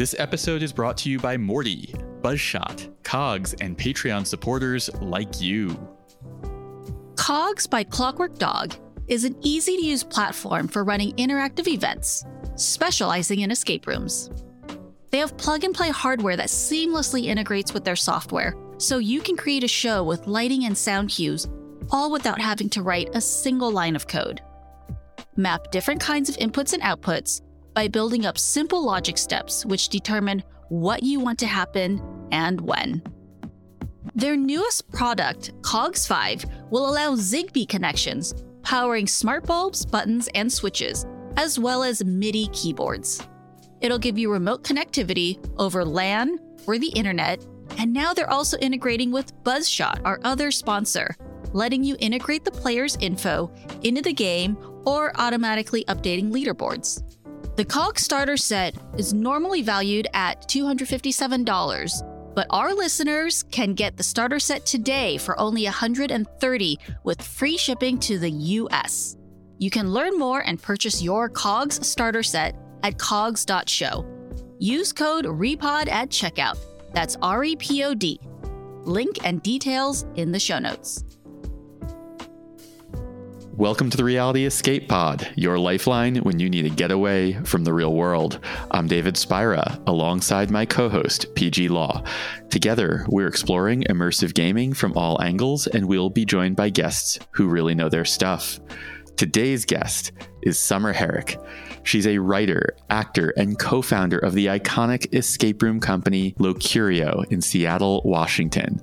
This episode is brought to you by Morty, Buzzshot, Cogs, and Patreon supporters like you. Cogs by Clockwork Dog is an easy to use platform for running interactive events, specializing in escape rooms. They have plug and play hardware that seamlessly integrates with their software, so you can create a show with lighting and sound cues, all without having to write a single line of code. Map different kinds of inputs and outputs by building up simple logic steps which determine what you want to happen and when. Their newest product, Cogs 5, will allow Zigbee connections, powering smart bulbs, buttons, and switches, as well as MIDI keyboards. It'll give you remote connectivity over LAN or the internet, and now they're also integrating with Buzzshot, our other sponsor, letting you integrate the player's info into the game or automatically updating leaderboards. The COG starter set is normally valued at $257, but our listeners can get the starter set today for only $130 with free shipping to the US. You can learn more and purchase your COGS starter set at cogs.show. Use code REPOD at checkout. That's R E P O D. Link and details in the show notes. Welcome to the Reality Escape Pod, your lifeline when you need a getaway from the real world. I'm David Spira, alongside my co host, Peih-Gee Law. Together, we're exploring immersive gaming from all angles, and we'll be joined by guests who really know their stuff. Today's guest is Summer Herrick. She's a writer, actor, and co founder of the iconic escape room company Locurio in Seattle, Washington.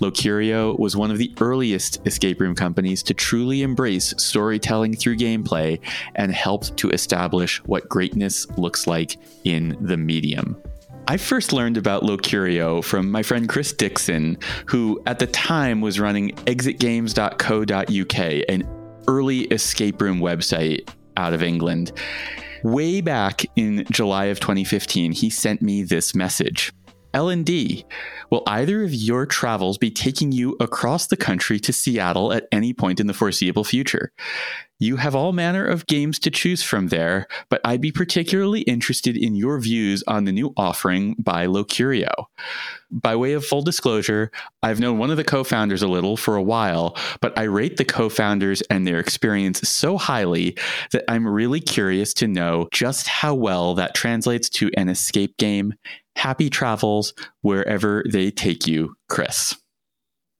Locurio was one of the earliest escape room companies to truly embrace storytelling through gameplay and helped to establish what greatness looks like in the medium. I first learned about Locurio from my friend Chris Dixon, who at the time was running exitgames.co.uk, an early escape room website out of England. Way back in July of 2015, he sent me this message. L&D, will either of your travels be taking you across the country to Seattle at any point in the foreseeable future? You have all manner of games to choose from there, but I'd be particularly interested in your views on the new offering by Locurio. By way of full disclosure, I've known one of the co founders a little for a while, but I rate the co founders and their experience so highly that I'm really curious to know just how well that translates to an escape game. Happy travels wherever they take you, Chris.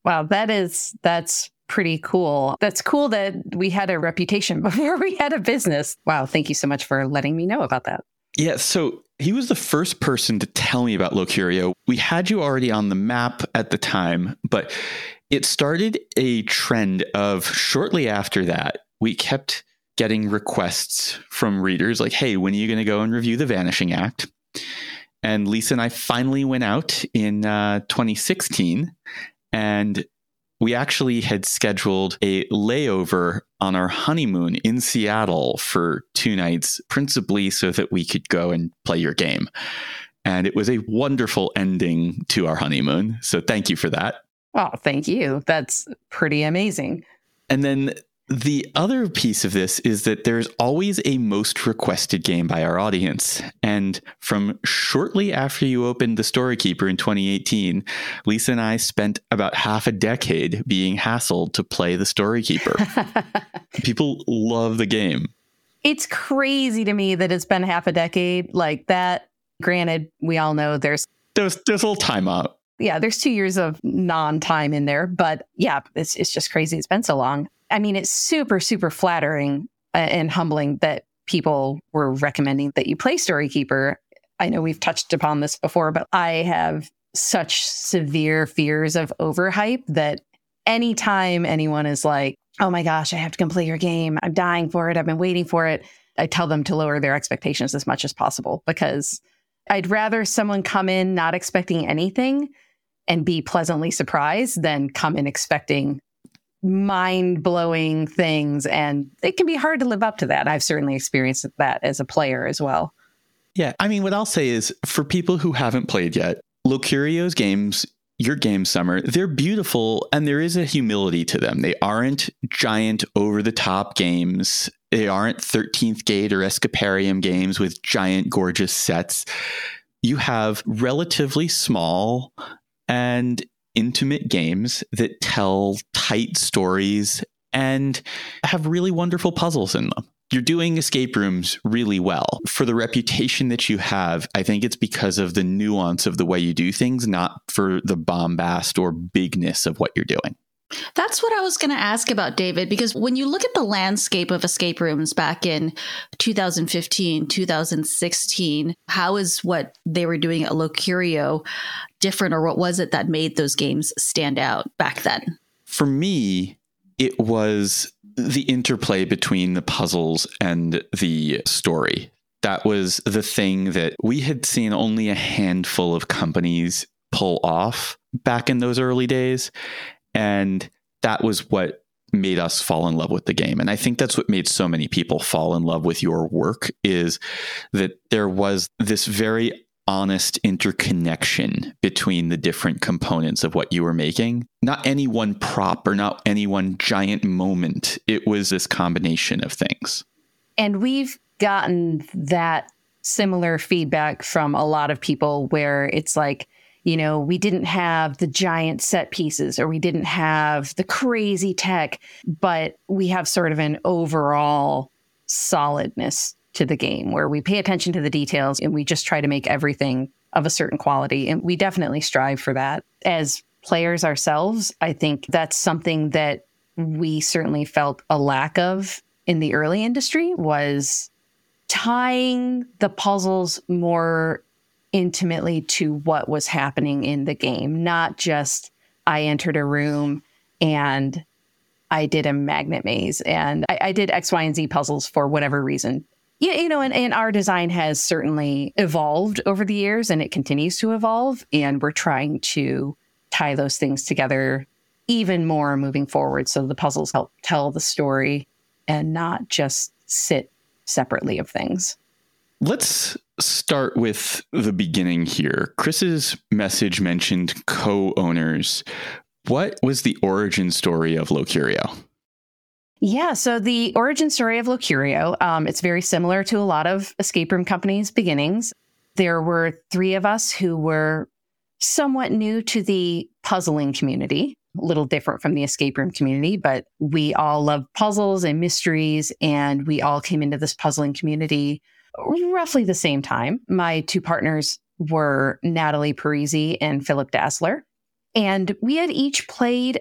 Wow, that is that's pretty cool. That's cool that we had a reputation before we had a business. Wow, thank you so much for letting me know about that. Yeah, so he was the first person to tell me about Locurio. We had you already on the map at the time, but it started a trend of shortly after that, we kept getting requests from readers like, hey, when are you going to go and review The Vanishing Act? And Lisa and I finally went out in uh, 2016 and we actually had scheduled a layover on our honeymoon in Seattle for two nights, principally so that we could go and play your game. And it was a wonderful ending to our honeymoon. So thank you for that. Oh, thank you. That's pretty amazing. And then the other piece of this is that there's always a most requested game by our audience. And from shortly after you opened the Storykeeper in 2018, Lisa and I spent about half a decade being hassled to play the Storykeeper. People love the game. It's crazy to me that it's been half a decade like that. Granted, we all know there's there's there's a little time out. Yeah, there's two years of non-time in there, but yeah, it's it's just crazy. It's been so long. I mean, it's super, super flattering uh, and humbling that people were recommending that you play Storykeeper. I know we've touched upon this before, but I have such severe fears of overhype that anytime anyone is like, oh my gosh, I have to come play your game, I'm dying for it, I've been waiting for it, I tell them to lower their expectations as much as possible because I'd rather someone come in not expecting anything and be pleasantly surprised than come in expecting mind blowing things. And it can be hard to live up to that. I've certainly experienced that as a player as well. Yeah. I mean, what I'll say is for people who haven't played yet, Locurio's games, your game summer, they're beautiful and there is a humility to them. They aren't giant over the top games. They aren't 13th Gate or Escaparium games with giant, gorgeous sets. you have relatively small and intimate games that tell tight stories and have really wonderful puzzles in them. You're doing escape rooms really well. For the reputation that you have, I think it's because of the nuance of the way you do things, not for the bombast or bigness of what you're doing. That's what I was going to ask about, David, because when you look at the landscape of escape rooms back in 2015, 2016, how is what they were doing at Locurio different, or what was it that made those games stand out back then? For me, it was the interplay between the puzzles and the story. That was the thing that we had seen only a handful of companies pull off back in those early days. And that was what made us fall in love with the game. And I think that's what made so many people fall in love with your work is that there was this very honest interconnection between the different components of what you were making. Not any one prop or not any one giant moment. It was this combination of things. And we've gotten that similar feedback from a lot of people where it's like, you know, we didn't have the giant set pieces or we didn't have the crazy tech, but we have sort of an overall solidness to the game where we pay attention to the details and we just try to make everything of a certain quality. And we definitely strive for that. As players ourselves, I think that's something that we certainly felt a lack of in the early industry was tying the puzzles more intimately to what was happening in the game, not just I entered a room and I did a magnet maze and I, I, did X, Y, and Z puzzles for whatever reason. Yeah, you know, and, and our design has certainly evolved over the years and it continues to evolve. And we're trying to tie those things together even more moving forward so the puzzles help tell the story and not just sit separately of things. Let's start with the beginning here. Chris's message mentioned co owners. What was the origin story of Locurio? Yeah, so the origin story of Locurio, um, it's very similar to a lot of escape room companies' beginnings. There were three of us who were somewhat new to the puzzling community, a little different from the escape room community, but we all love puzzles and mysteries, and we all came into this puzzling community roughly the same time. My two partners were Natalie Parisi and Philip Dassler. And we had each played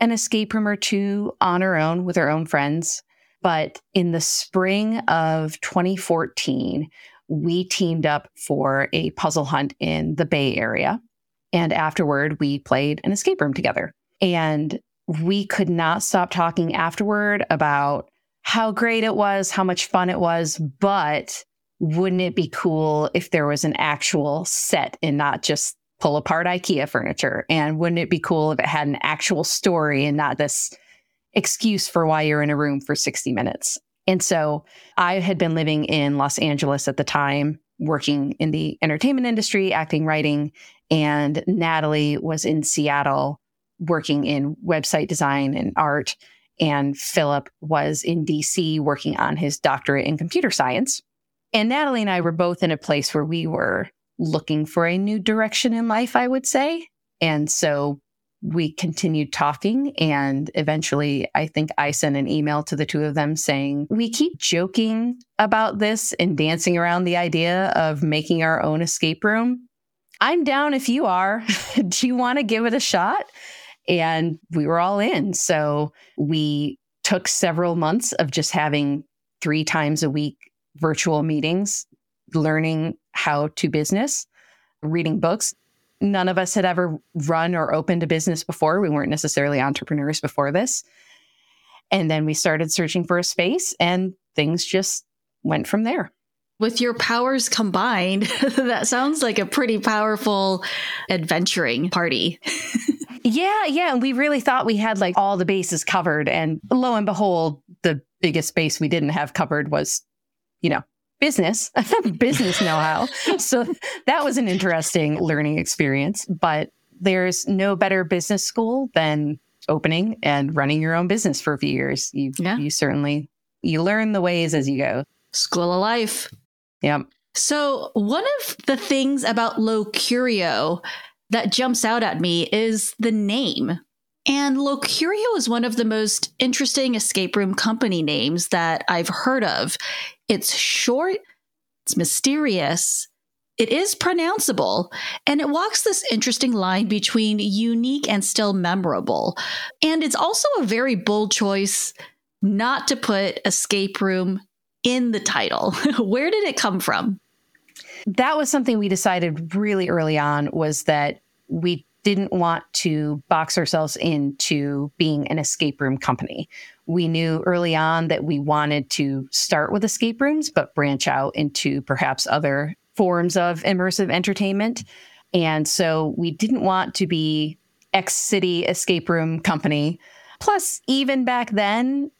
an escape room or two on our own with our own friends. But in the spring of 2014, we teamed up for a puzzle hunt in the Bay Area. And afterward, we played an escape room together. And we could not stop talking afterward about how great it was, how much fun it was, but wouldn't it be cool if there was an actual set and not just pull apart IKEA furniture? And wouldn't it be cool if it had an actual story and not this excuse for why you're in a room for 60 minutes? And so I had been living in Los Angeles at the time, working in the entertainment industry, acting, writing, and Natalie was in Seattle working in website design and art. And Philip was in DC working on his doctorate in computer science. And Natalie and I were both in a place where we were looking for a new direction in life, I would say. And so we continued talking. And eventually, I think I sent an email to the two of them saying, We keep joking about this and dancing around the idea of making our own escape room. I'm down if you are. Do you want to give it a shot? And we were all in. So we took several months of just having three times a week virtual meetings, learning how to business, reading books. None of us had ever run or opened a business before. We weren't necessarily entrepreneurs before this. And then we started searching for a space, and things just went from there. With your powers combined, that sounds like a pretty powerful adventuring party. yeah, yeah. And we really thought we had like all the bases covered. And lo and behold, the biggest base we didn't have covered was you know, business, business know how. so that was an interesting learning experience. But there's no better business school than opening and running your own business for a few years. You, yeah. you certainly you learn the ways as you go. School of life. Yep. So, one of the things about Locurio that jumps out at me is the name. And Locurio is one of the most interesting escape room company names that I've heard of. It's short, it's mysterious, it is pronounceable, and it walks this interesting line between unique and still memorable. And it's also a very bold choice not to put escape room in the title. Where did it come from? That was something we decided really early on was that we didn't want to box ourselves into being an escape room company. We knew early on that we wanted to start with escape rooms, but branch out into perhaps other forms of immersive entertainment. And so we didn't want to be X City escape room company. Plus, even back then,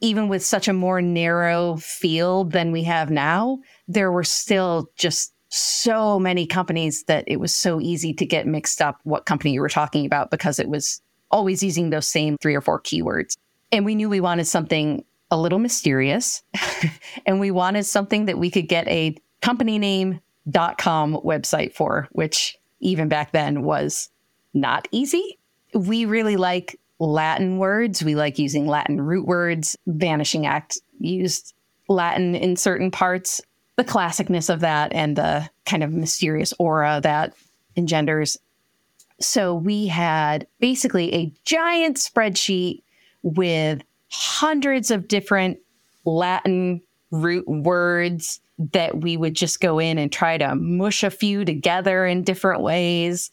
even with such a more narrow field than we have now, there were still just so many companies that it was so easy to get mixed up what company you were talking about because it was always using those same three or four keywords. And we knew we wanted something a little mysterious and we wanted something that we could get a company name.com website for, which even back then was not easy. We really like Latin words. We like using Latin root words. Vanishing Act used Latin in certain parts. The classicness of that and the kind of mysterious aura that engenders. So we had basically a giant spreadsheet with hundreds of different Latin root words that we would just go in and try to mush a few together in different ways.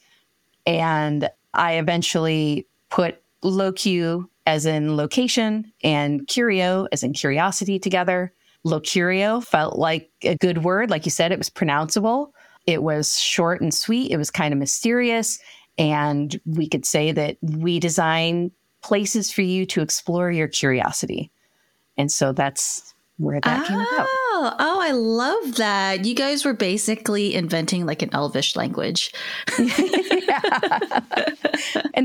And I eventually put locu as in location and curio as in curiosity together. Locurio felt like a good word. Like you said, it was pronounceable. It was short and sweet. It was kind of mysterious. And we could say that we design places for you to explore your curiosity. And so that's where that oh, came about. Oh, oh, I love that. You guys were basically inventing like an elvish language. and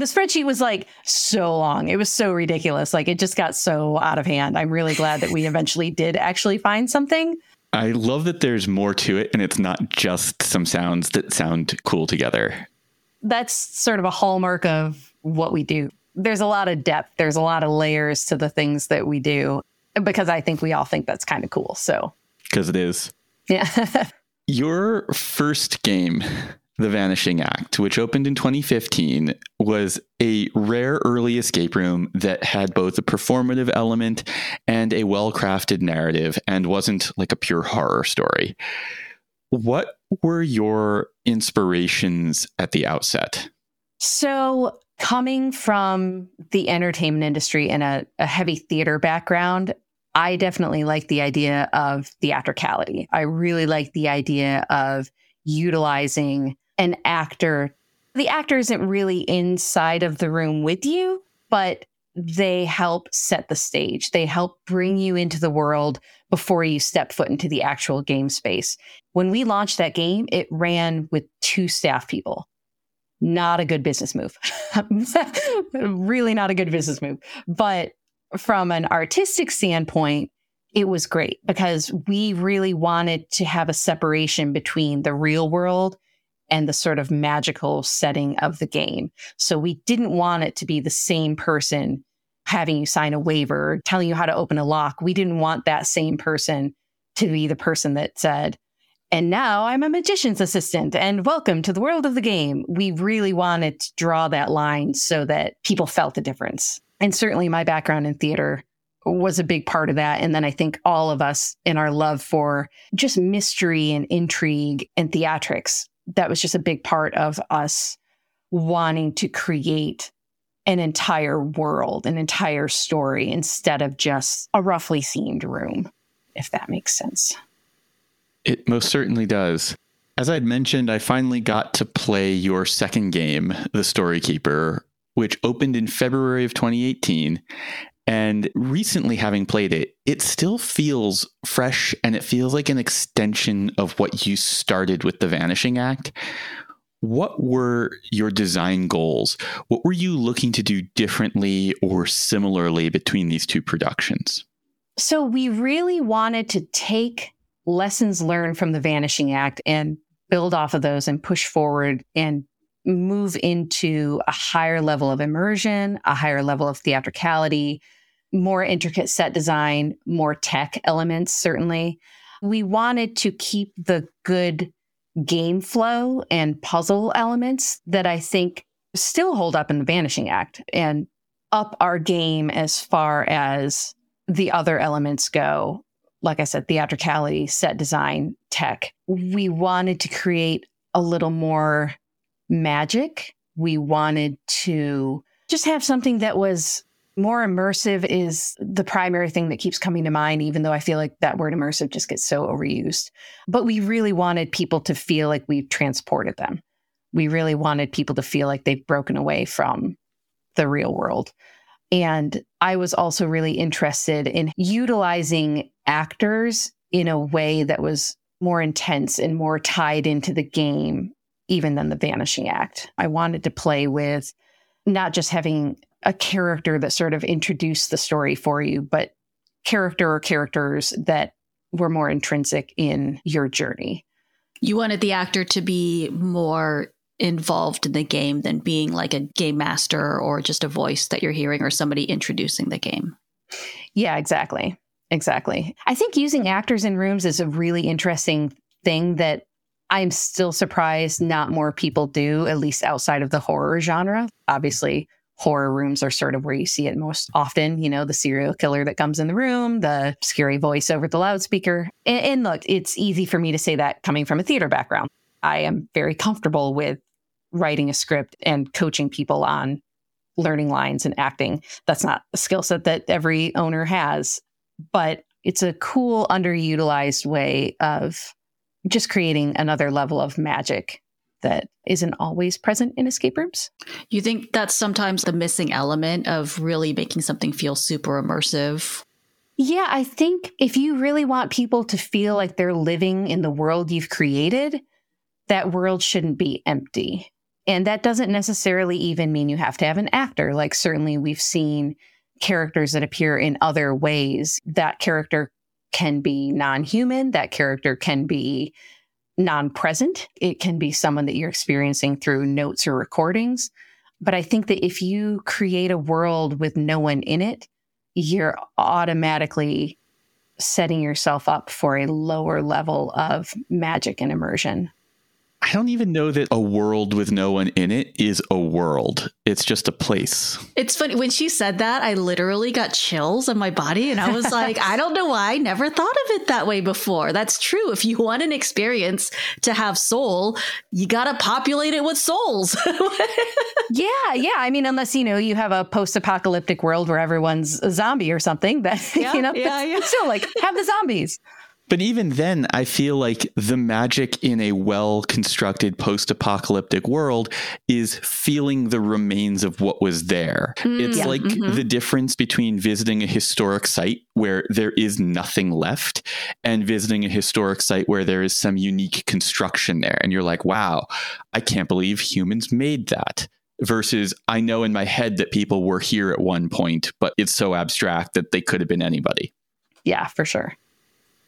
the spreadsheet was like so long. It was so ridiculous. Like it just got so out of hand. I'm really glad that we eventually did actually find something. I love that there's more to it and it's not just some sounds that sound cool together. That's sort of a hallmark of what we do. There's a lot of depth, there's a lot of layers to the things that we do because I think we all think that's kind of cool. So, because it is. Yeah. Your first game, The Vanishing Act, which opened in 2015, was a rare early escape room that had both a performative element and a well crafted narrative and wasn't like a pure horror story. What were your inspirations at the outset? So, coming from the entertainment industry and a, a heavy theater background, I definitely like the idea of theatricality. I really like the idea of utilizing an actor. The actor isn't really inside of the room with you, but they help set the stage. They help bring you into the world before you step foot into the actual game space. When we launched that game, it ran with two staff people. Not a good business move. really not a good business move. But from an artistic standpoint, it was great because we really wanted to have a separation between the real world and the sort of magical setting of the game. So we didn't want it to be the same person having you sign a waiver, telling you how to open a lock. We didn't want that same person to be the person that said, and now I'm a magician's assistant and welcome to the world of the game. We really wanted to draw that line so that people felt the difference. And certainly my background in theater was a big part of that. And then I think all of us in our love for just mystery and intrigue and theatrics, that was just a big part of us wanting to create an entire world, an entire story instead of just a roughly themed room, if that makes sense. It most certainly does. As I'd mentioned, I finally got to play your second game, The Storykeeper, which opened in February of 2018. And recently, having played it, it still feels fresh and it feels like an extension of what you started with the Vanishing Act. What were your design goals? What were you looking to do differently or similarly between these two productions? So, we really wanted to take lessons learned from the Vanishing Act and build off of those and push forward and move into a higher level of immersion, a higher level of theatricality, more intricate set design, more tech elements, certainly. We wanted to keep the good game flow and puzzle elements that I think still hold up in the Vanishing Act and up our game as far as the other elements go. Like I said, theatricality, set design, tech. We wanted to create a little more magic. We wanted to just have something that was more immersive is the primary thing that keeps coming to mind, even though I feel like that word immersive just gets so overused. But we really wanted people to feel like we've transported them. We really wanted people to feel like they've broken away from the real world. And I was also really interested in utilizing actors in a way that was more intense and more tied into the game, even than the Vanishing Act. I wanted to play with not just having a character that sort of introduced the story for you, but character or characters that were more intrinsic in your journey. You wanted the actor to be more involved in the game than being like a game master or just a voice that you're hearing or somebody introducing the game. Yeah, exactly. Exactly. I think using actors in rooms is a really interesting thing that I'm still surprised not more people do, at least outside of the horror genre. Obviously, horror rooms are sort of where you see it most often. You know, the serial killer that comes in the room, the scary voice over the loudspeaker. And, and, look, it's easy for me to say that coming from a theater background. I am very comfortable with writing a script and coaching people on learning lines and acting. That's not a skill set that every owner has, but it's a cool, underutilized way of just creating another level of magic that isn't always present in escape rooms. You think that's sometimes the missing element of really making something feel super immersive? Yeah, I think if you really want people to feel like they're living in the world you've created, that world shouldn't be empty. And that doesn't necessarily even mean you have to have an actor. Like, certainly, we've seen characters that appear in other ways. That character can be non human, that character can be non present. It can be someone that you're experiencing through notes or recordings. But I think that if you create a world with no one in it, you're automatically setting yourself up for a lower level of magic and immersion. I don't even know that a world with no one in it is a world. It's just a place. It's funny. When she said that, I literally got chills on my body. And I was like, I don't know why I never thought of it that way before. That's true. If you want an experience to have soul, you got to populate it with souls. yeah. Yeah. I mean, unless, you know, you have a post apocalyptic world where everyone's a zombie or something, that, yeah, you know, yeah, yeah. still like have the zombies. But even then, I feel like the magic in a well constructed post apocalyptic world is feeling the remains of what was there. Mm, it's yeah, like mm-hmm. the difference between visiting a historic site where there is nothing left and visiting a historic site where there is some unique construction there. And you're like, wow, I can't believe humans made that versus I know in my head that people were here at one point, but it's so abstract that they could have been anybody. Yeah, for sure.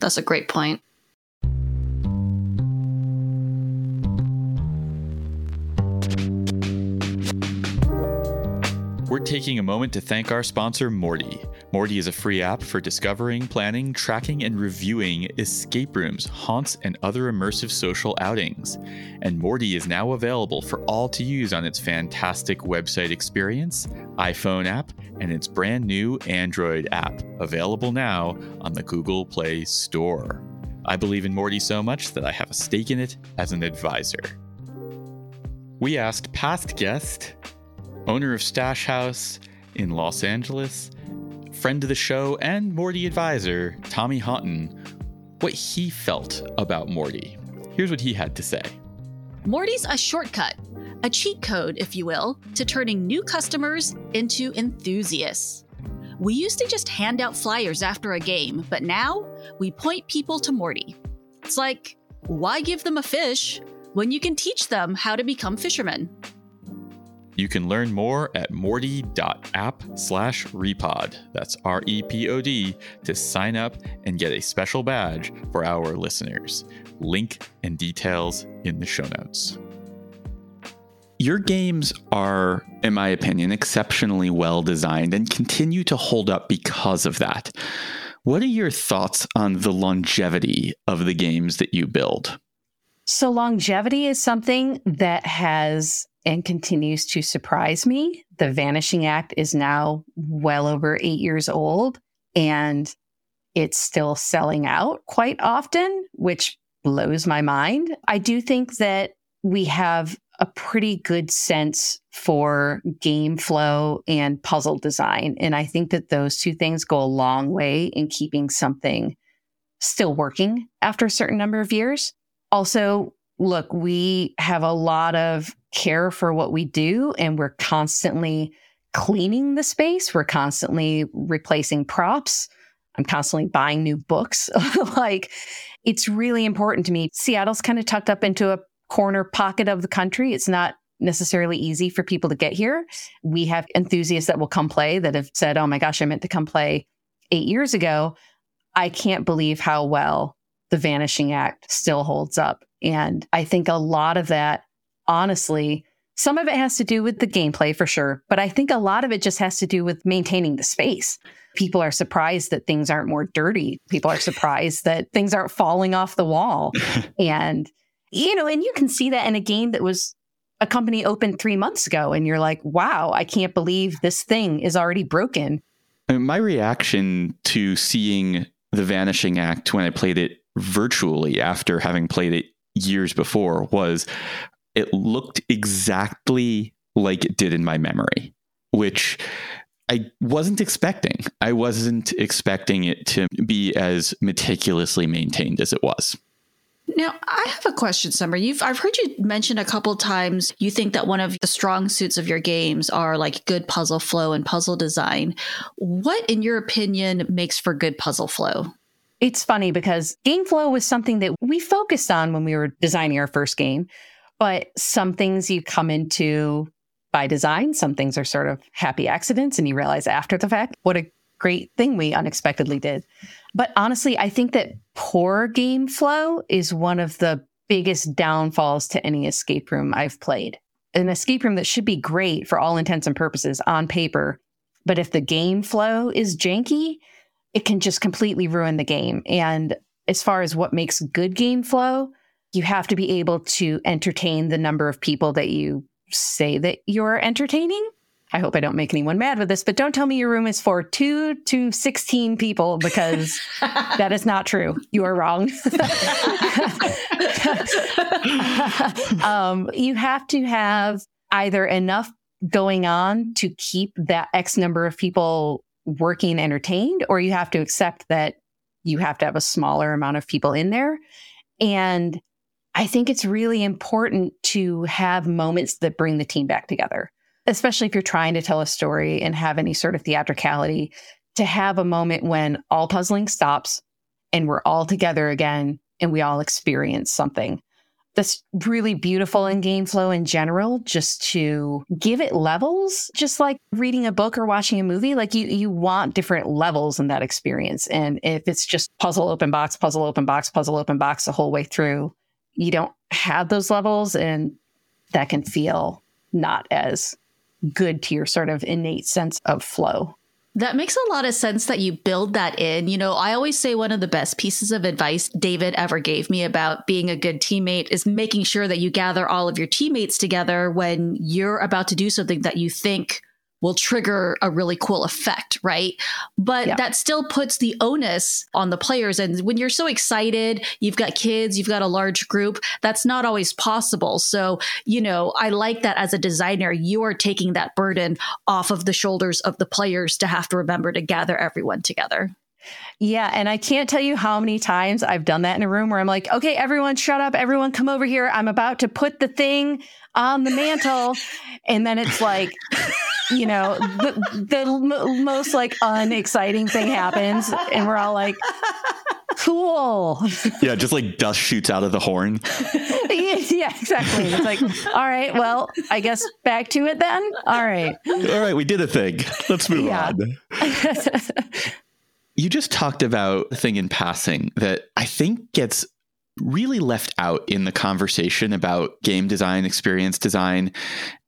That's a great point. We're taking a moment to thank our sponsor, Morty. Morty is a free app for discovering, planning, tracking, and reviewing escape rooms, haunts, and other immersive social outings. And Morty is now available for all to use on its fantastic website experience, iPhone app, and its brand new Android app, available now on the Google Play Store. I believe in Morty so much that I have a stake in it as an advisor. We asked past guest owner of Stash House in Los Angeles, friend of the show, and Morty advisor, Tommy Honton, what he felt about Morty. Here's what he had to say Morty's a shortcut, a cheat code, if you will, to turning new customers into enthusiasts. We used to just hand out flyers after a game, but now we point people to Morty. It's like, why give them a fish when you can teach them how to become fishermen? You can learn more at morty.app slash repod. That's R E P O D to sign up and get a special badge for our listeners. Link and details in the show notes. Your games are, in my opinion, exceptionally well designed and continue to hold up because of that. What are your thoughts on the longevity of the games that you build? So, longevity is something that has and continues to surprise me. The Vanishing Act is now well over eight years old and it's still selling out quite often, which blows my mind. I do think that we have a pretty good sense for game flow and puzzle design. And I think that those two things go a long way in keeping something still working after a certain number of years. Also, look, we have a lot of care for what we do, and we're constantly cleaning the space. We're constantly replacing props. I'm constantly buying new books. like, it's really important to me. Seattle's kind of tucked up into a corner pocket of the country. It's not necessarily easy for people to get here. We have enthusiasts that will come play that have said, Oh my gosh, I meant to come play eight years ago. I can't believe how well the Vanishing Act still holds up. And I think a lot of that, honestly, some of it has to do with the gameplay for sure, but I think a lot of it just has to do with maintaining the space. People are surprised that things aren't more dirty. People are surprised that things aren't falling off the wall. and you know, and you can see that in a game that was a company opened three months ago, and you're like, wow, I can't believe this thing is already broken. My reaction to seeing The Vanishing Act when I played it virtually after having played it years before was it looked exactly like it did in my memory, which I wasn't expecting. I wasn't expecting it to be as meticulously maintained as it was. Now, I have a question, Summer. You've I've heard you mention a couple times you think that one of the strong suits of your games are like good puzzle flow and puzzle design. What in your opinion makes for good puzzle flow? It's funny because game flow was something that we focused on when we were designing our first game, but some things you come into by design, some things are sort of happy accidents and you realize after the fact what a great thing we unexpectedly did. But honestly, I think that poor game flow is one of the biggest downfalls to any escape room I've played. An escape room that should be great for all intents and purposes on paper, but if the game flow is janky, it can just completely ruin the game. And as far as what makes good game flow, you have to be able to entertain the number of people that you say that you're entertaining. I hope I don't make anyone mad with this, but don't tell me your room is for two to 16 people because that is not true. You are wrong. um, you have to have either enough going on to keep that X number of people working entertained, or you have to accept that you have to have a smaller amount of people in there. And I think it's really important to have moments that bring the team back together especially if you're trying to tell a story and have any sort of theatricality, to have a moment when all puzzling stops and we're all together again and we all experience something. That's really beautiful in game flow in general, just to give it levels, just like reading a book or watching a movie. Like you, you want different levels in that experience. And if it's just puzzle open box, puzzle open box, puzzle open box the whole way through, you don't have those levels and that can feel not as good to your sort of innate sense of flow. That makes a lot of sense that you build that in. You know, I always say one of the best pieces of advice David ever gave me about being a good teammate is making sure that you gather all of your teammates together when you're about to do something that you think will trigger a really cool effect, right? But yeah. that still puts the onus on the players. And when you're so excited, you've got kids, you've got a large group, that's not always possible. So, you know, I like that as a designer, you are taking that burden off of the shoulders of the players to have to remember to gather everyone together. Yeah. And I can't tell you how many times I've done that in a room where I'm like, okay, everyone shut up. Everyone come over here. I'm about to put the thing on the mantle. and then it's like, you know, the, the m- most like unexciting thing happens. And we're all like, cool. yeah, just like dust shoots out of the horn. yeah, exactly. It's like, all right, well, I guess back to it then. All right. All right, we did a thing. Let's move yeah. on. you just talked about a thing in passing that I think gets really left out in the conversation about game design, experience design,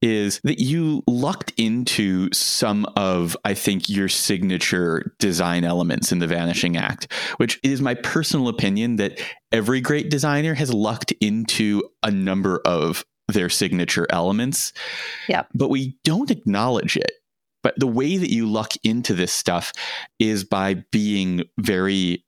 is that you lucked into some of, I think, your signature design elements in the Vanishing Act, which is my personal opinion that every great designer has lucked into a number of their signature elements. Yeah. But we don't acknowledge it. But the way that you luck into this stuff is by being very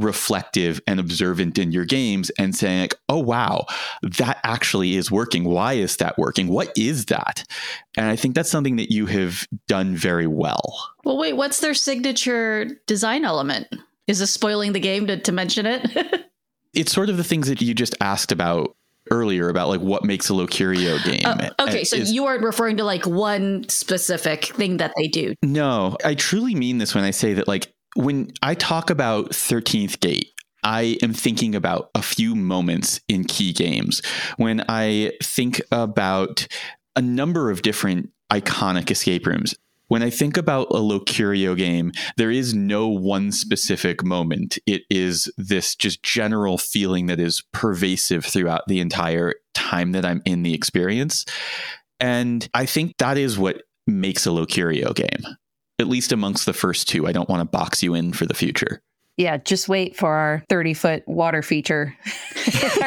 reflective and observant in your games and saying like oh wow that actually is working. Why is that working? What is that? And i think that's something that you have done very well. Well wait what's their signature design element? Is this spoiling the game to, to mention it? It's sort of the things that you just asked about earlier about like what makes a Locurio game. Uh, okay, so is, you aren't referring to like one specific thing that they do. No, I truly mean this when I say that like when I talk about 13th Gate, I am thinking about a few moments in key games. When I think about a number of different iconic escape rooms, when I think about a Locurio game, there is no one specific moment. It is this just general feeling that is pervasive throughout the entire time that I'm in the experience. And I think that is what makes a Locurio game at least amongst the first two. I don't want to box you in for the future. Yeah, just wait for our 30 foot water feature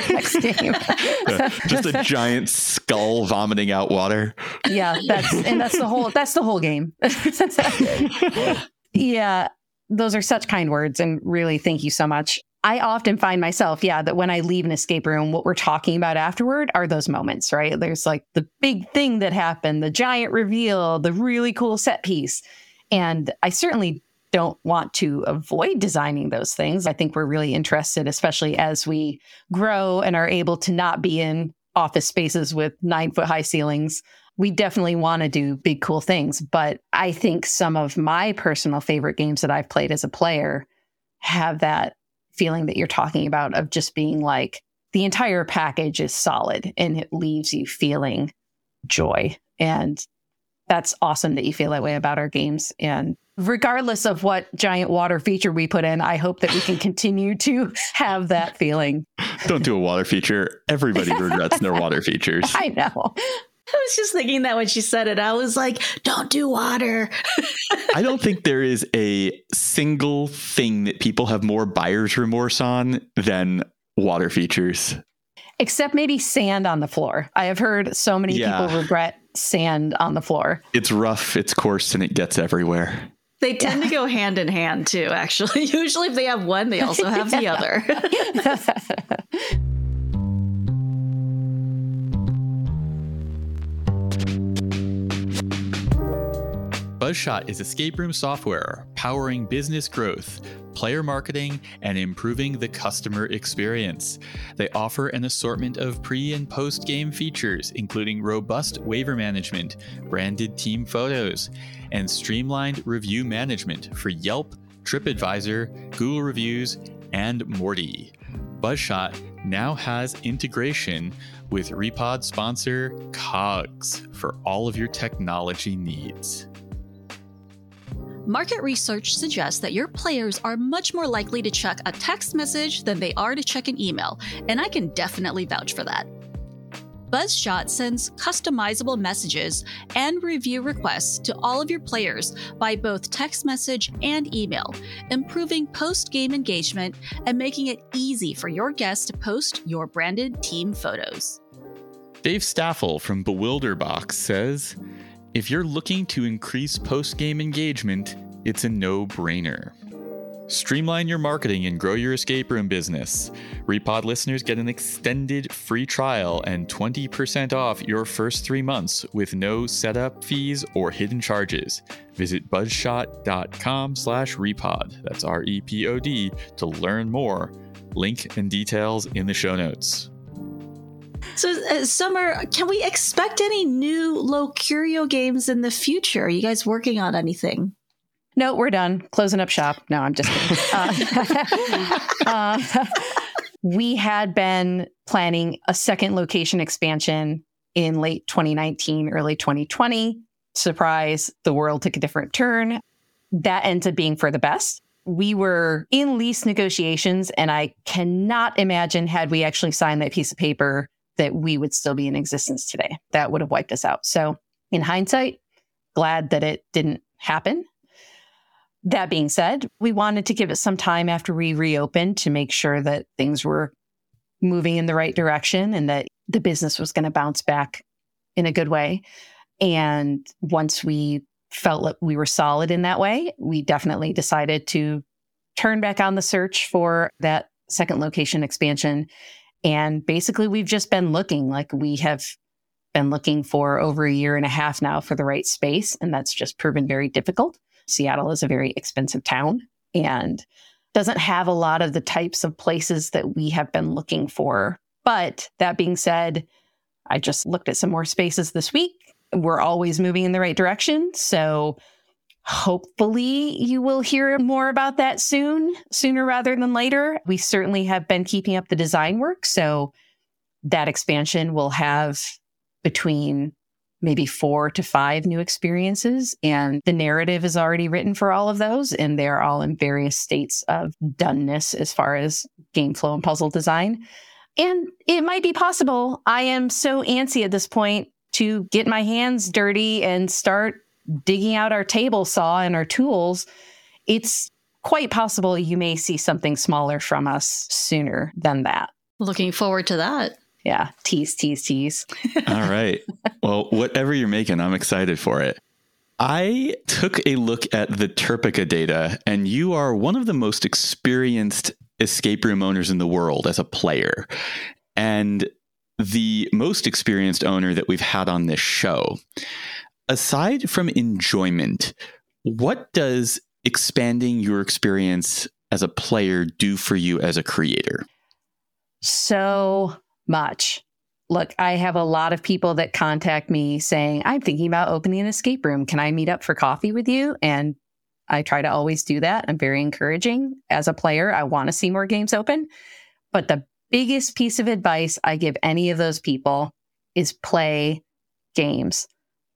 next game. just a giant skull vomiting out water. Yeah, that's and that's the whole that's the whole game. yeah, those are such kind words and really thank you so much. I often find myself, yeah, that when I leave an escape room, what we're talking about afterward are those moments, right? There's like the big thing that happened, the giant reveal, the really cool set piece. And I certainly don't want to avoid designing those things. I think we're really interested, especially as we grow and are able to not be in office spaces with nine foot high ceilings. We definitely want to do big, cool things. But I think some of my personal favorite games that I've played as a player have that feeling that you're talking about of just being like the entire package is solid and it leaves you feeling joy. And that's awesome that you feel that way about our games. And regardless of what giant water feature we put in, I hope that we can continue to have that feeling. Don't do a water feature. Everybody regrets their water features. I know. I was just thinking that when she said it, I was like, don't do water. I don't think there is a single thing that people have more buyer's remorse on than water features. Except maybe sand on the floor. I have heard so many yeah. people regret sand on the floor. It's rough, it's coarse, and it gets everywhere. They tend yeah. to go hand in hand too, actually. Usually, if they have one, they also have the other. Buzzshot is escape room software powering business growth, player marketing, and improving the customer experience. They offer an assortment of pre and post game features, including robust waiver management, branded team photos, and streamlined review management for Yelp, TripAdvisor, Google Reviews, and Morty. Buzzshot now has integration with Repod sponsor Cogs for all of your technology needs. Market research suggests that your players are much more likely to check a text message than they are to check an email, and I can definitely vouch for that. Buzzshot sends customizable messages and review requests to all of your players by both text message and email, improving post game engagement and making it easy for your guests to post your branded team photos. Dave Staffel from Bewilderbox says, if you're looking to increase post game engagement, it's a no brainer. Streamline your marketing and grow your escape room business. Repod listeners get an extended free trial and 20% off your first three months with no setup fees or hidden charges. Visit buzzshot.com slash repod, that's R-E-P-O-D, to learn more. Link and details in the show notes. So, uh, Summer, can we expect any new Locurio games in the future? Are you guys working on anything? no, we're done. Closing up shop. No, I'm just kidding. Uh, uh, we had been planning a second location expansion in late 2019, early 2020. Surprise, the world took a different turn. That ends up being for the best. We were in lease negotiations, and I cannot imagine had we actually signed that piece of paper that we would still be in existence today. That would have wiped us out. So, in hindsight, glad that it didn't happen. That being said, we wanted to give it some time after we reopened to make sure that things were moving in the right direction and that the business was going to bounce back in a good way. And once we felt that we were solid in that way, we definitely decided to turn back on the search for that second location expansion. And basically, we've just been looking like we have been looking for over a year and a half now for the right space. And that's just proven very difficult. Seattle is a very expensive town and doesn't have a lot of the types of places that we have been looking for. But that being said, I just looked at some more spaces this week. We're always moving in the right direction. So hopefully you will hear more about that soon, sooner rather than later. We certainly have been keeping up the design work. So that expansion will have between maybe four to five new experiences. And the narrative is already written for all of those. And they're all in various states of doneness as far as game flow and puzzle design. And it might be possible. I am so antsy at this point to get my hands dirty and start digging out our table saw and our tools. It's quite possible you may see something smaller from us sooner than that. Looking forward to that yeah, tease, tease, tease. All right. Well, whatever you're making, I'm excited for it. I took a look at the TERPECA data, and you are one of the most experienced escape room owners in the world as a player. And the most experienced owner that we've had on this show. Aside from enjoyment, what does expanding your experience as a player do for you as a creator? So much. Look, I have a lot of people that contact me saying, I'm thinking about opening an escape room. Can I meet up for coffee with you? And I try to always do that. I'm very encouraging. As a player, I want to see more games open. But the biggest piece of advice I give any of those people is play games,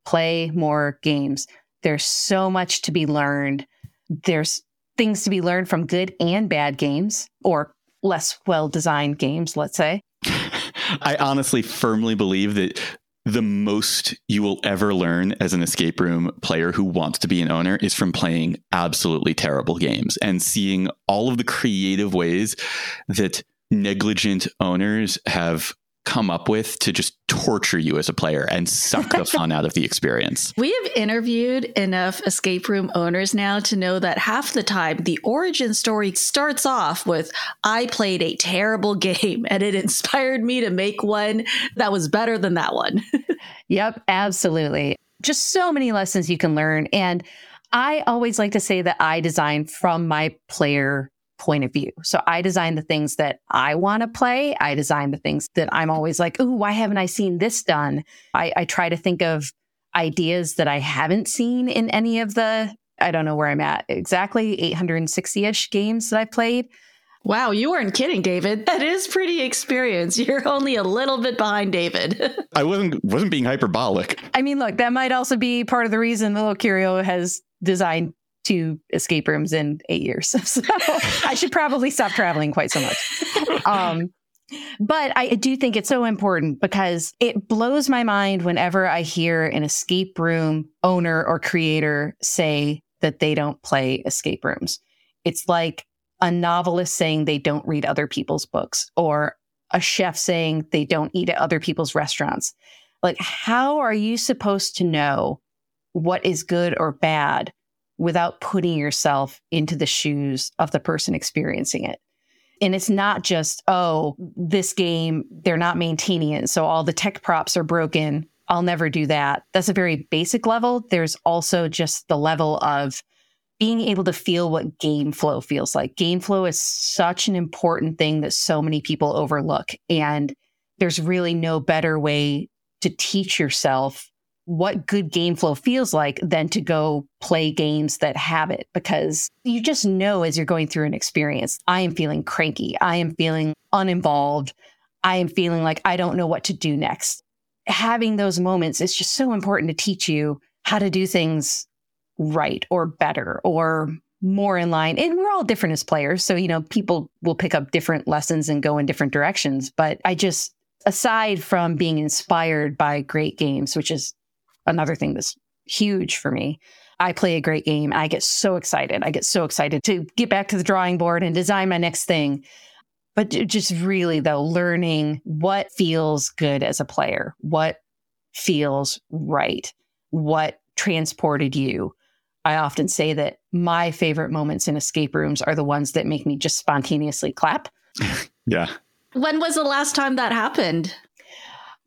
play more games. There's so much to be learned. There's things to be learned from good and bad games or less well designed games, let's say. I honestly firmly believe that the most you will ever learn as an escape room player who wants to be an owner is from playing absolutely terrible games and seeing all of the creative ways that negligent owners have come up with to just torture you as a player and suck the fun out of the experience. We have interviewed enough escape room owners now to know that half the time the origin story starts off with I played a terrible game and it inspired me to make one that was better than that one. yep, absolutely. Just so many lessons you can learn and I always like to say that I design from my player point of view. So I design the things that I want to play. I design the things that I'm always like, oh, why haven't I seen this done? I, I try to think of ideas that I haven't seen in any of the, I don't know where I'm at exactly, 860 ish games that I've played. Wow, you weren't kidding, David. That is pretty experienced. You're only a little bit behind David. I wasn't wasn't being hyperbolic. I mean, look, that might also be part of the reason Locurio has designed two escape rooms in eight years. so I should probably stop traveling quite so much. Um, but I do think it's so important because it blows my mind whenever I hear an escape room owner or creator say that they don't play escape rooms. It's like a novelist saying they don't read other people's books or a chef saying they don't eat at other people's restaurants. Like, how are you supposed to know what is good or bad without putting yourself into the shoes of the person experiencing it. And it's not just, oh, this game, they're not maintaining it. So all the tech props are broken. I'll never do that. That's a very basic level. There's also just the level of being able to feel what game flow feels like. Game flow is such an important thing that so many people overlook. And there's really no better way to teach yourself what good game flow feels like than to go play games that have it because you just know as you're going through an experience, I am feeling cranky. I am feeling uninvolved. I am feeling like I don't know what to do next. Having those moments is just so important to teach you how to do things right or better or more in line. And we're all different as players. So, you know, people will pick up different lessons and go in different directions. But I just, aside from being inspired by great games, which is another thing that's huge for me, I play a great game. I get so excited. I get so excited to get back to the drawing board and design my next thing. But just really, though, learning what feels good as a player, what feels right, what transported you, I often say that my favorite moments in escape rooms are the ones that make me just spontaneously clap. yeah. When was the last time that happened?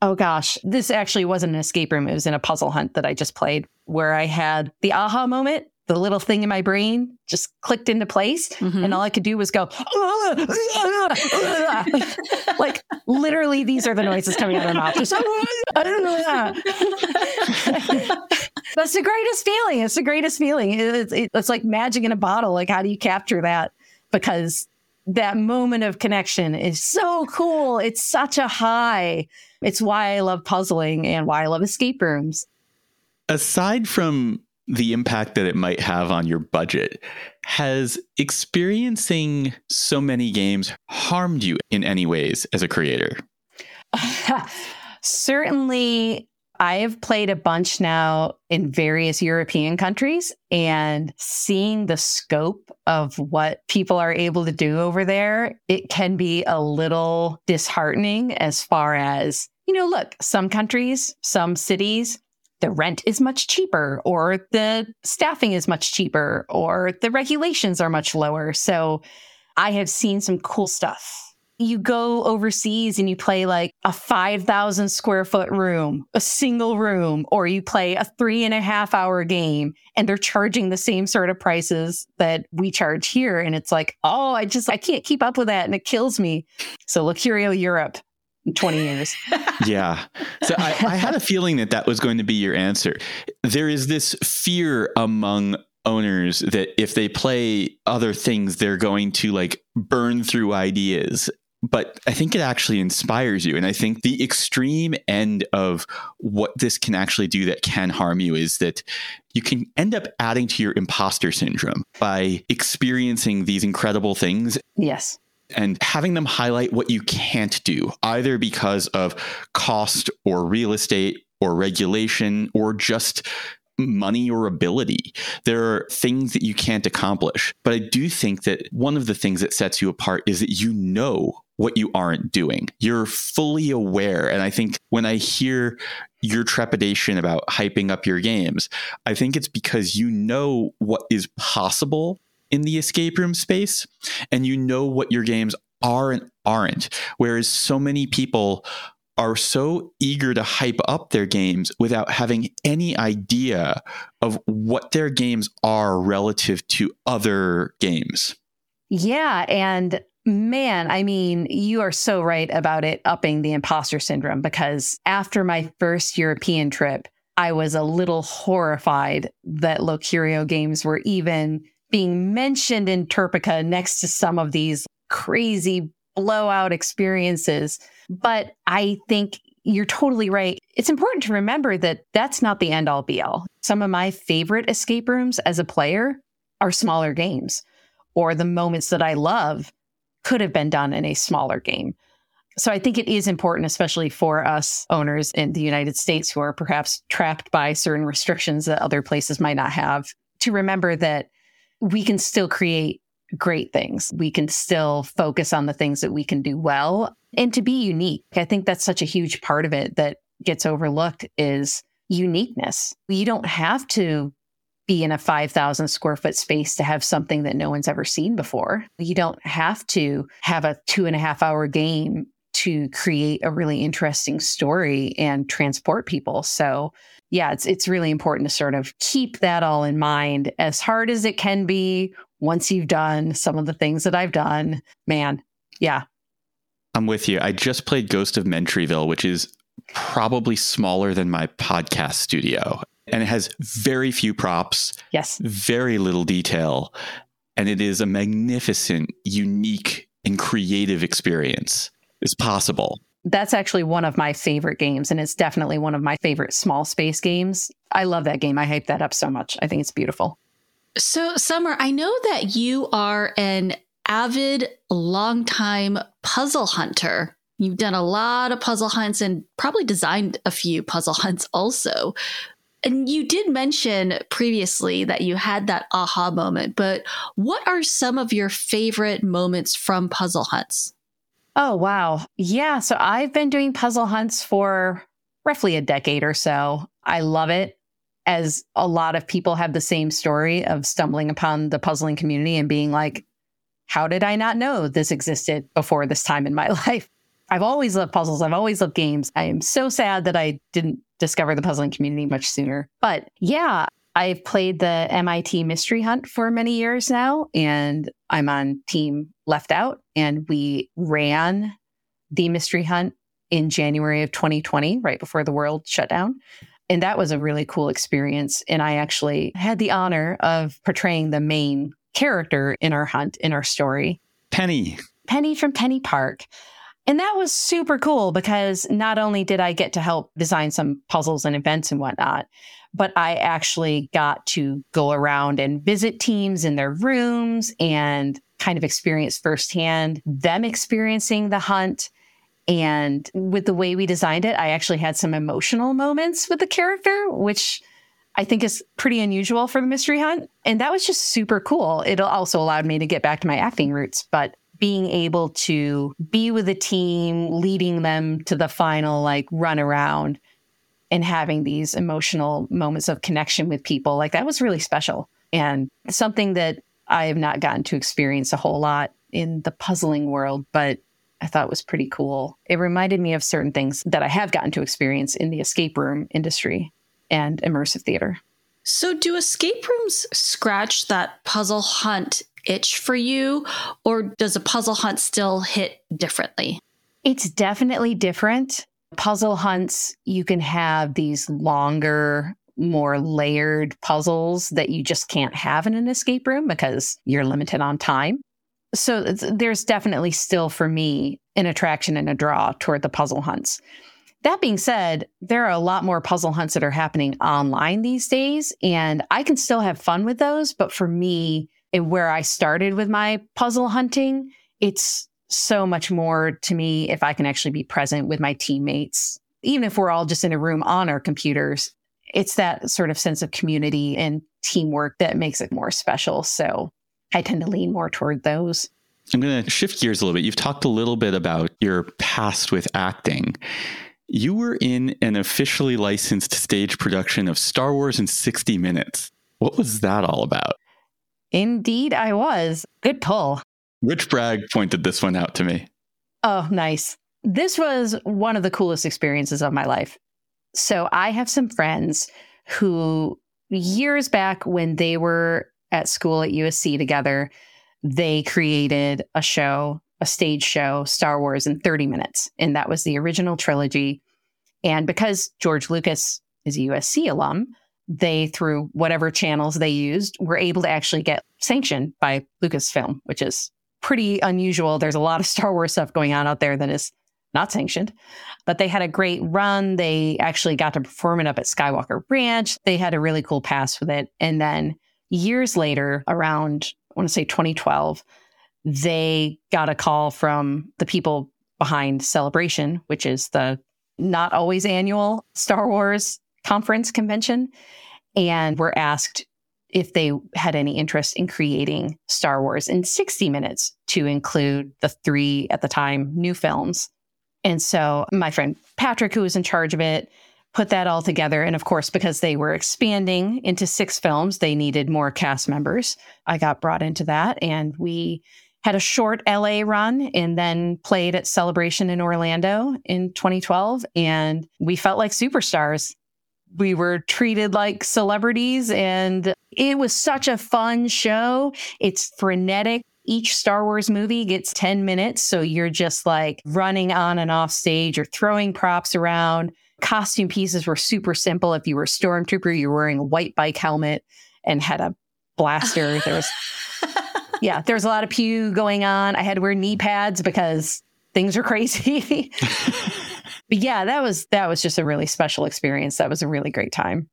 Oh gosh, this actually wasn't an escape room. It was in a puzzle hunt that I just played where I had the aha moment. The little thing in my brain just clicked into place, mm-hmm. and all I could do was go, like literally, these are the noises coming out of my mouth. Just, That's the greatest feeling. It's the greatest feeling. It's, it's like magic in a bottle. Like, how do you capture that? Because that moment of connection is so cool. It's such a high. It's why I love puzzling and why I love escape rooms. Aside from the impact that it might have on your budget, has experiencing so many games harmed you in any ways as a creator? Certainly, I have played a bunch now in various European countries and seeing the scope of what people are able to do over there, it can be a little disheartening as far as, you know, look, some countries, some cities, the rent is much cheaper or the staffing is much cheaper or the regulations are much lower. So I have seen some cool stuff you go overseas and you play like a 5,000 square foot room, a single room, or you play a three and a half hour game and they're charging the same sort of prices that we charge here. And it's like, oh, I just, I can't keep up with that. And it kills me. So look, Curio Europe. 20 years. yeah. So I, I, had a feeling that that was going to be your answer. There is this fear among owners that if they play other things, they're going to like burn through ideas but I think it actually inspires you. And I think the extreme end of what this can actually do that can harm you is that you can end up adding to your imposter syndrome by experiencing these incredible things. Yes. And having them highlight what you can't do, either because of cost or real estate or regulation or just money or ability. There are things that you can't accomplish. But I do think that one of the things that sets you apart is that you know what you aren't doing. You're fully aware. And I think when I hear your trepidation about hyping up your games, I think it's because you know what is possible in the escape room space and you know what your games are and aren't. Whereas so many people are so eager to hype up their games without having any idea of what their games are relative to other games. Yeah. And man, I mean, you are so right about it upping the imposter syndrome because after my first European trip, I was a little horrified that Locurio games were even being mentioned in TERPECA next to some of these crazy blowout experiences. But I think you're totally right. It's important to remember that that's not the end all be all. Some of my favorite escape rooms as a player are smaller games, or the moments that I love could have been done in a smaller game. So I think it is important, especially for us owners in the United States who are perhaps trapped by certain restrictions that other places might not have, to remember that we can still create great things. We can still focus on the things that we can do well and to be unique. I think that's such a huge part of it that gets overlooked is uniqueness. You don't have to be in a 5,000 square foot space to have something that no one's ever seen before. You don't have to have a two and a half hour game to create a really interesting story and transport people. So, yeah, it's it's really important to sort of keep that all in mind as hard as it can be once you've done some of the things that I've done. Man, yeah. I'm with you. I just played Ghost of Mentryville, which is probably smaller than my podcast studio. And it has very few props. Yes. Very little detail. And it is a magnificent, unique, and creative experience. It's possible. That's actually one of my favorite games, and it's definitely one of my favorite small space games. I love that game. I hype that up so much. I think it's beautiful. So, Summer, I know that you are an avid, longtime puzzle hunter. You've done a lot of puzzle hunts and probably designed a few puzzle hunts also. And you did mention previously that you had that aha moment, but what are some of your favorite moments from puzzle hunts? Oh, wow. Yeah. So I've been doing puzzle hunts for roughly a decade or so. I love it as a lot of people have the same story of stumbling upon the puzzling community and being like, how did I not know this existed before this time in my life? I've always loved puzzles. I've always loved games. I am so sad that I didn't discover the puzzling community much sooner. But yeah, I've played the MIT Mystery Hunt for many years now, and I'm on Team Left Out, and we ran the Mystery Hunt in January of 2020, right before the world shut down. And that was a really cool experience. And I actually had the honor of portraying the main character in our hunt, in our story. Penny. Penny from Penny Park. And that was super cool because not only did I get to help design some puzzles and events and whatnot, but I actually got to go around and visit teams in their rooms and kind of experience firsthand them experiencing the hunt. And with the way we designed it, I actually had some emotional moments with the character, which I think is pretty unusual for the mystery hunt. And that was just super cool. It also allowed me to get back to my acting roots. But being able to be with a team, leading them to the final like run around and having these emotional moments of connection with people, like that was really special and something that I have not gotten to experience a whole lot in the puzzling world, but I thought was pretty cool. It reminded me of certain things that I have gotten to experience in the escape room industry and immersive theater. So, do escape rooms scratch that puzzle hunt itch for you, or does a puzzle hunt still hit differently? It's definitely different. Puzzle hunts, you can have these longer, more layered puzzles that you just can't have in an escape room because you're limited on time. So there's definitely still for me an attraction and a draw toward the puzzle hunts. That being said, there are a lot more puzzle hunts that are happening online these days, and I can still have fun with those. But for me, where I started with my puzzle hunting, it's so much more to me if I can actually be present with my teammates. Even if we're all just in a room on our computers, it's that sort of sense of community and teamwork that makes it more special. So I tend to lean more toward those. I'm going to shift gears a little bit. You've talked a little bit about your past with acting. You were in an officially licensed stage production of Star Wars in 60 Minutes. What was that all about? Indeed, I was. Good pull. Rich Bragg pointed this one out to me. Oh, nice. This was one of the coolest experiences of my life. So, I have some friends who, years back when they were at school at USC together, they created a show, a stage show, Star Wars in 30 minutes. And that was the original trilogy. And because George Lucas is a USC alum, they, through whatever channels they used, were able to actually get sanctioned by Lucasfilm, which is pretty unusual. There's a lot of Star Wars stuff going on out there that is not sanctioned, but they had a great run. They actually got to perform it up at Skywalker Ranch. They had a really cool pass with it. And then years later, around, I want to say 2012, they got a call from the people behind Celebration, which is the not always annual Star Wars conference convention and were asked if they had any interest in creating Star Wars in 60 minutes to include the three at the time new films. And so my friend Patrick, who was in charge of it, put that all together. And of course, because they were expanding into six films, they needed more cast members. I got brought into that and we had a short LA run and then played at Celebration in Orlando in 2012. And we felt like superstars we were treated like celebrities and it was such a fun show. It's frenetic. Each Star Wars movie gets 10 minutes. So you're just like running on and off stage or throwing props around. Costume pieces were super simple. If you were a stormtrooper, you were wearing a white bike helmet and had a blaster. There was, yeah, there was a lot of pew going on. I had to wear knee pads because things are crazy. but yeah, that was that was just a really special experience. That was a really great time.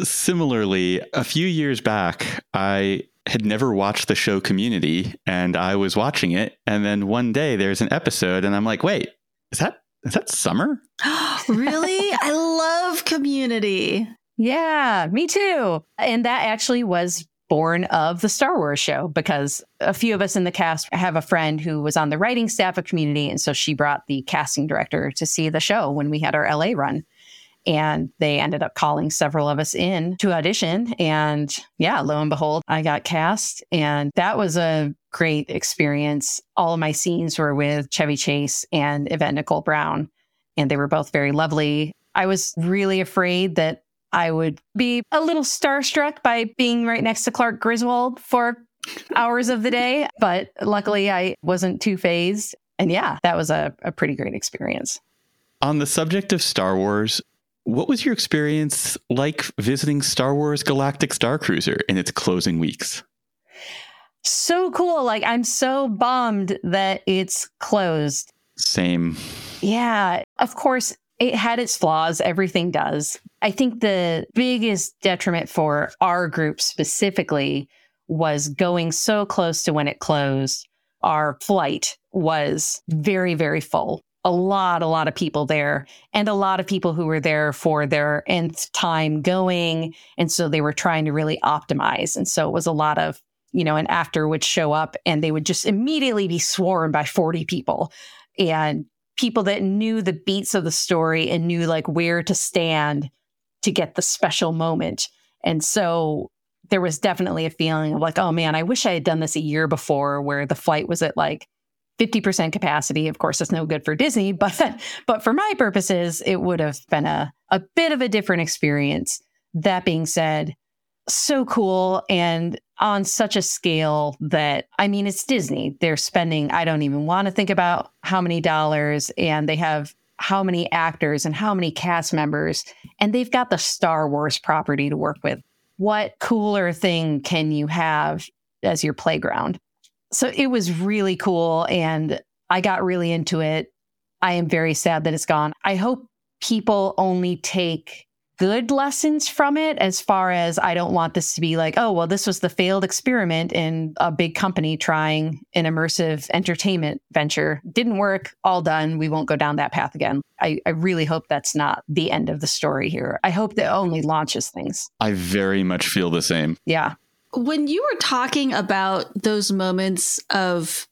Similarly, a few years back, I had never watched the show Community and I was watching it and then one day there's an episode and I'm like, "Wait, is that is that summer?" really? I love Community. Yeah, me too. And that actually was born of the Star Wars show because a few of us in the cast have a friend who was on the writing staff of Community. And so she brought the casting director to see the show when we had our LA run. And they ended up calling several of us in to audition. And yeah, lo and behold, I got cast. And that was a great experience. All of my scenes were with Chevy Chase and Yvette Nicole Brown, and they were both very lovely. I was really afraid that I would be a little starstruck by being right next to Clark Griswold for hours of the day. But luckily, I wasn't too phased. And yeah, that was a, a pretty great experience. On the subject of Star Wars, what was your experience like visiting Star Wars Galactic Star Cruiser in its closing weeks? So cool. Like, I'm so bummed that it's closed. Same. Yeah. Of course, it had its flaws. Everything does. I think the biggest detriment for our group specifically was going so close to when it closed. Our flight was very, very full. A lot, a lot of people there, and a lot of people who were there for their nth time going. And so they were trying to really optimize. And so it was a lot of, you know, an actor would show up and they would just immediately be sworn by 40 people. And people that knew the beats of the story and knew like where to stand to get the special moment. And so there was definitely a feeling of like, oh man, I wish I had done this a year before where the flight was at like 50% capacity. Of course, it's no good for Disney, but but for my purposes, it would have been a, a bit of a different experience. That being said, so cool and on such a scale that I mean it's Disney. They're spending I don't even want to think about how many dollars and they have how many actors and how many cast members and they've got the Star Wars property to work with. What cooler thing can you have as your playground? So it was really cool and I got really into it. I am very sad that it's gone. I hope people only take good lessons from it as far as I don't want this to be like, oh, well, this was the failed experiment in a big company trying an immersive entertainment venture. Didn't work, all done. We won't go down that path again. I, I really hope that's not the end of the story here. I hope that only launches things. I very much feel the same. Yeah. When you were talking about those moments of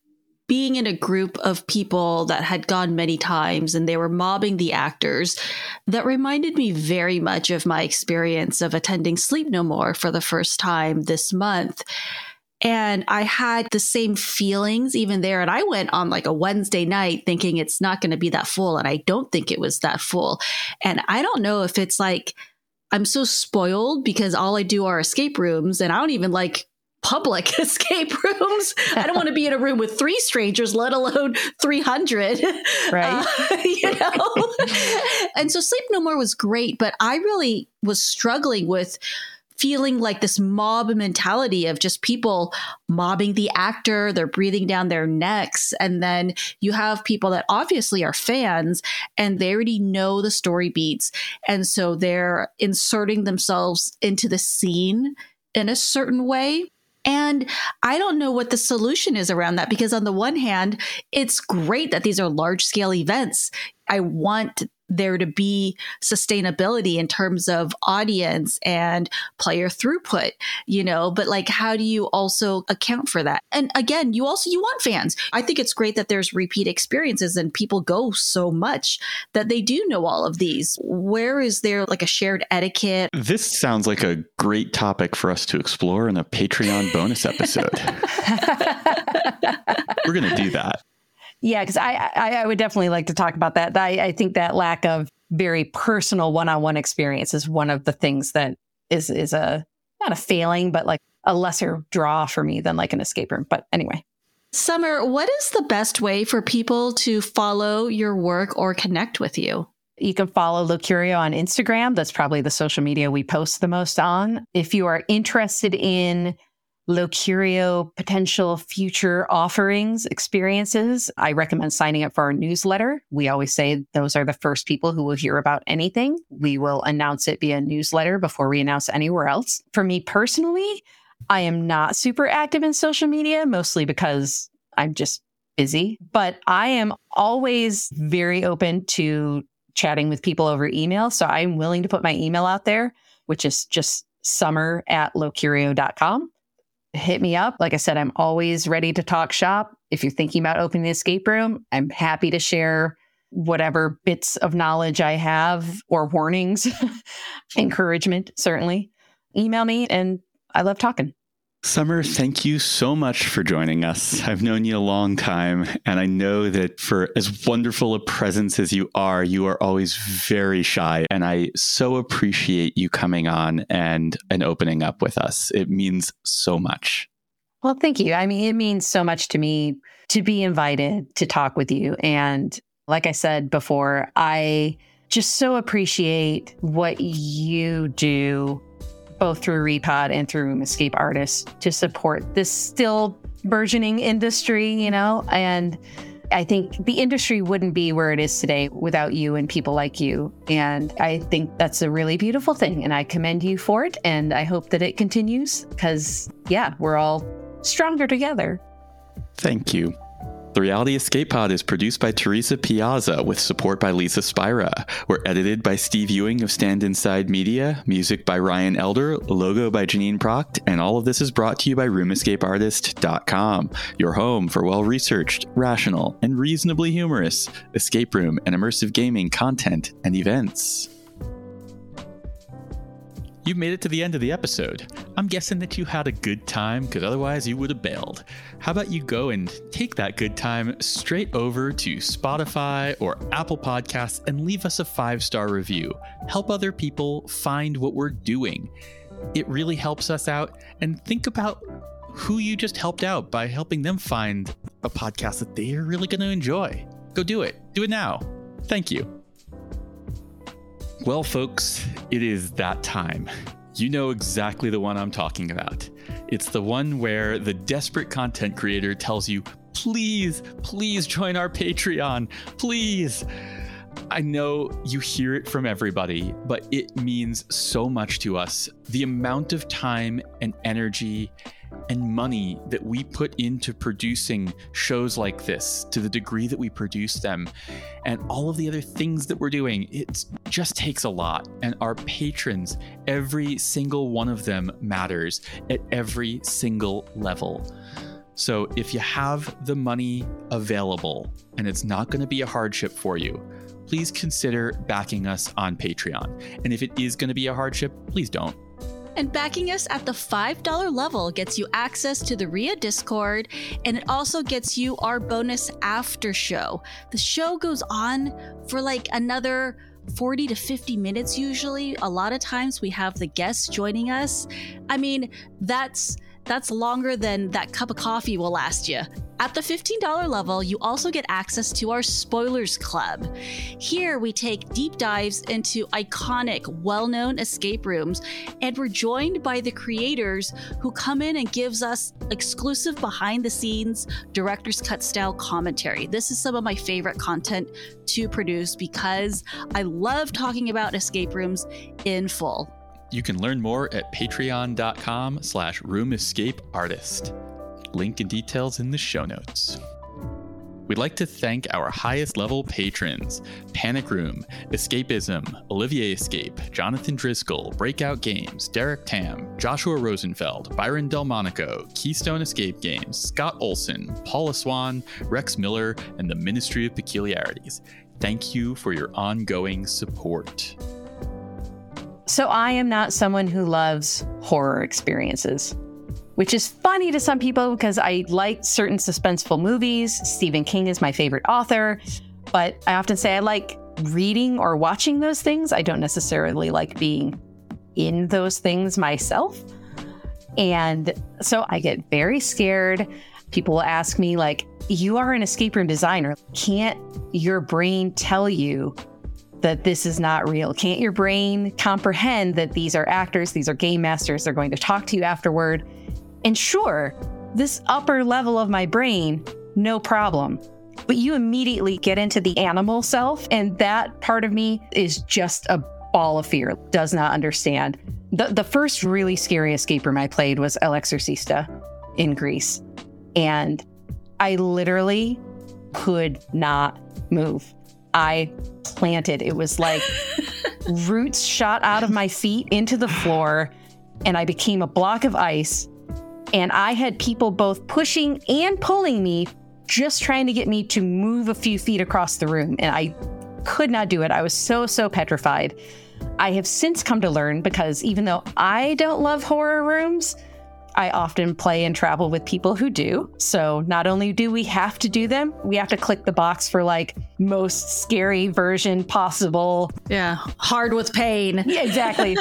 being in a group of people that had gone many times and they were mobbing the actors, that reminded me very much of my experience of attending Sleep No More for the first time this month. And I had the same feelings even there. And I went on like a Wednesday night thinking it's not going to be that full. And I don't think it was that full. And I don't know if it's like, I'm so spoiled because all I do are escape rooms and I don't even like public escape rooms. I don't want to be in a room with three strangers, let alone 300. Right. Uh, you know? and so Sleep No More was great, but I really was struggling with feeling like this mob mentality of just people mobbing the actor, they're breathing down their necks. And then you have people that obviously are fans and they already know the story beats. And so they're inserting themselves into the scene in a certain way. And I don't know what the solution is around that because, on the one hand, it's great that these are large scale events. I want there to be sustainability in terms of audience and player throughput you know? But like how do you also account for that? And again you also you want fans. I think it's great that there's repeat experiences and people go so much that they do know all of these. Where is there like a shared etiquette? This sounds like a great topic for us to explore in a patreon bonus episode. We're going to do that yeah, because I, I, I would definitely like to talk about that. I, I think that lack of very personal one-on-one experience is one of the things that is is a not a failing, but like a lesser draw for me than like an escape room. But anyway. Summer, what is the best way for people to follow your work or connect with you? You can follow Locurio on Instagram. That's probably the social media we post the most on. If you are interested in Locurio potential future offerings, experiences, I recommend signing up for our newsletter. We always say those are the first people who will hear about anything. We will announce it via newsletter before we announce anywhere else. For me personally, I am not super active in social media, mostly because I'm just busy, but I am always very open to chatting with people over email. So I'm willing to put my email out there, which is just summer at locurio.com. Hit me up. Like I said, I'm always ready to talk shop. If you're thinking about opening the escape room, I'm happy to share whatever bits of knowledge I have or warnings, encouragement, certainly. Email me and I love talking. Summer, thank you so much for joining us. I've known you a long time, and I know that for as wonderful a presence as you are, you are always very shy. And I so appreciate you coming on and, and opening up with us. It means so much. Well, thank you. I mean, it means so much to me to be invited to talk with you. And like I said before, I just so appreciate what you do both through Repod and through Room Escape Artists to support this still burgeoning industry, you know? And I think the industry wouldn't be where it is today without you and people like you. And I think that's a really beautiful thing. And I commend you for it. And I hope that it continues because, yeah, we're all stronger together. Thank you. The Reality Escape Pod is produced by Teresa Piazza with support by Lisa Spira. We're edited by Steve Ewing of Stand Inside Media, music by Ryan Elder, logo by Janine Proct, and all of this is brought to you by RoomEscapeArtist.com, your home for well researched, rational, and reasonably humorous escape room and immersive gaming content and events. You've made it to the end of the episode. I'm guessing that you had a good time because otherwise you would have bailed. How about you go and take that good time straight over to Spotify or Apple Podcasts and leave us a five star review? Help other people find what we're doing. It really helps us out. And think about who you just helped out by helping them find a podcast that they are really going to enjoy. Go do it. Do it now. Thank you. Well, folks, it is that time. You know exactly the one I'm talking about. It's the one where the desperate content creator tells you, please, please join our Patreon, please. I know you hear it from everybody, but it means so much to us. The amount of time and energy and money that we put into producing shows like this to the degree that we produce them and all of the other things that we're doing it just takes a lot. And our patrons every single one of them matters at every single level. So if you have the money available and it's not going to be a hardship for you please consider backing us on patreon. And if it is going to be a hardship please don't and backing us at the $5 level gets you access to the RIA Discord, and it also gets you our bonus after show. The show goes on for like another 40 to 50 minutes usually. A lot of times we have the guests joining us. I mean, that's that's longer than that cup of coffee will last you. At the $15 level, you also get access to our Spoilers Club. Here, we take deep dives into iconic, well known escape rooms, and we're joined by the creators who come in and gives us exclusive behind the scenes director's cut style commentary. This is some of my favorite content to produce because I love talking about escape rooms in full. You can learn more at patreon.com slash roomescapeartist. Link and details in the show notes. We'd like to thank our highest level patrons Panic Room, Escapism, Olivier Escape, Jonathan Driscoll, Breakout Games, Derek Tam, Joshua Rosenfeld, Byron Delmonico, Keystone Escape Games, Scott Olson, Paula Swan, Rex Miller, and the Ministry of Peculiarities. Thank you for your ongoing support. So, I am not someone who loves horror experiences which is funny to some people because I like certain suspenseful movies. Stephen King is my favorite author, but I often say I like reading or watching those things. I don't necessarily like being in those things myself. And so I get very scared. People will ask me, like, you are an escape room designer. Can't your brain tell you that this is not real? Can't your brain comprehend that these are actors, these are game masters, they're going to talk to you afterward? And sure, this upper level of my brain, no problem. But you immediately get into the animal self, and that part of me is just a ball of fear, does not understand. The, the first really scary escape room I played was El Exorcista in Greece. And I literally could not move. I planted. It was like roots shot out of my feet into the floor, and I became a block of ice. And I had people both pushing and pulling me, just trying to get me to move a few feet across the room. And I could not do it. I was so, so petrified. I have since come to learn because even though I don't love horror rooms, I often play and travel with people who do. So not only do we have to do them, we have to click the box for like most scary version possible. Yeah, hard with pain. Yeah, exactly.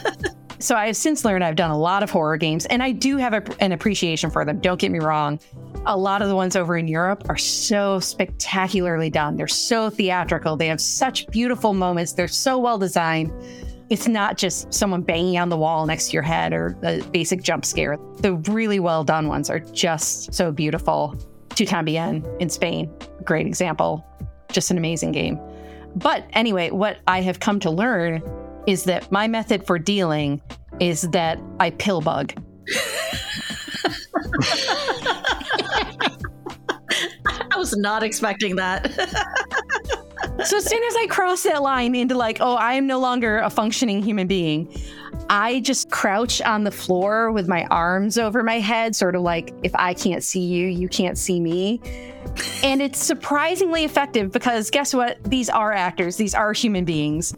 so I have since learned I've done a lot of horror games and I do have a, an appreciation for them. Don't get me wrong. A lot of the ones over in Europe are so spectacularly done. They're so theatrical. They have such beautiful moments. They're so well designed it's not just someone banging on the wall next to your head or a basic jump scare. The really well done ones are just so beautiful. Tu Tambien in Spain, great example. Just an amazing game. But anyway, what I have come to learn is that my method for dealing is that I pill bug. I was not expecting that. so as soon as I cross that line into like, oh, I am no longer a functioning human being, I just crouch on the floor with my arms over my head, sort of like, if I can't see you, you can't see me. And it's surprisingly effective because guess what? These are actors, these are human beings.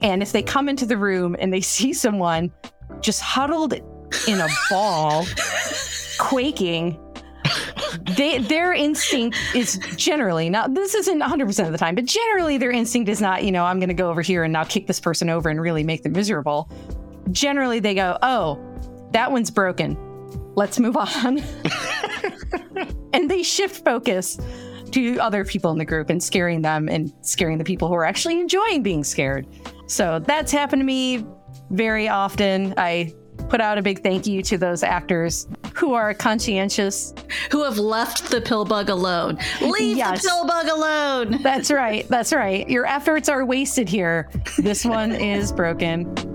And if they come into the room and they see someone just huddled in a ball, quaking, they, their instinct is generally not this isn't 100% of the time but generally their instinct is not you know i'm going to go over here and now kick this person over and really make them miserable. Generally they go oh that one's broken. Let's move on. And they shift focus to other people in the group and scaring them and scaring the people who are actually enjoying being scared. So that's happened to me very often. I put out a big thank you to those actors who are conscientious, who have left the pill bug alone. Leave yes. the pill bug alone. That's right. That's right. Your efforts are wasted here. This one is broken.